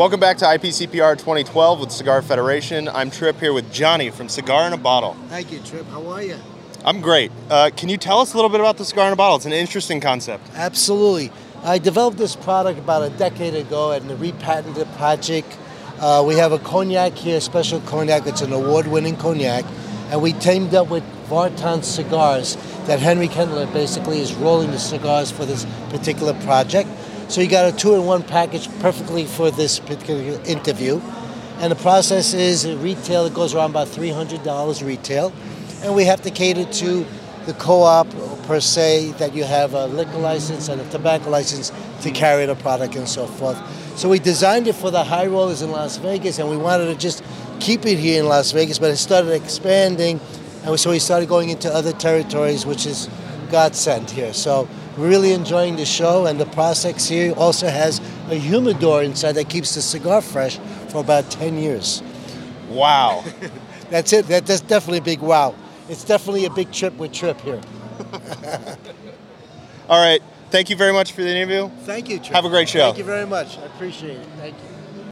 Welcome back to IPCPR 2012 with Cigar Federation. I'm Trip here with Johnny from Cigar in a Bottle. Thank you, Trip. How are you? I'm great. Uh, can you tell us a little bit about the Cigar in a Bottle? It's an interesting concept. Absolutely. I developed this product about a decade ago and the repatented project. Uh, we have a cognac here, special cognac. It's an award-winning cognac, and we teamed up with Vartan Cigars. That Henry Kendler basically is rolling the cigars for this particular project. So you got a two-in-one package perfectly for this particular interview. And the process is retail. It goes around about three hundred dollars retail, and we have to cater to the co-op per se that you have a liquor license and a tobacco license to carry the product and so forth. So we designed it for the high rollers in Las Vegas, and we wanted to just keep it here in Las Vegas, but it started expanding, and so we started going into other territories, which is godsend here. So really enjoying the show, and the process here also has a humidor inside that keeps the cigar fresh for about 10 years. Wow. That's it. That, that's definitely a big wow. It's definitely a big trip with Trip here. All right. Thank you very much for the interview. Thank you, Trip. Have a great show. Thank you very much. I appreciate it. Thank you.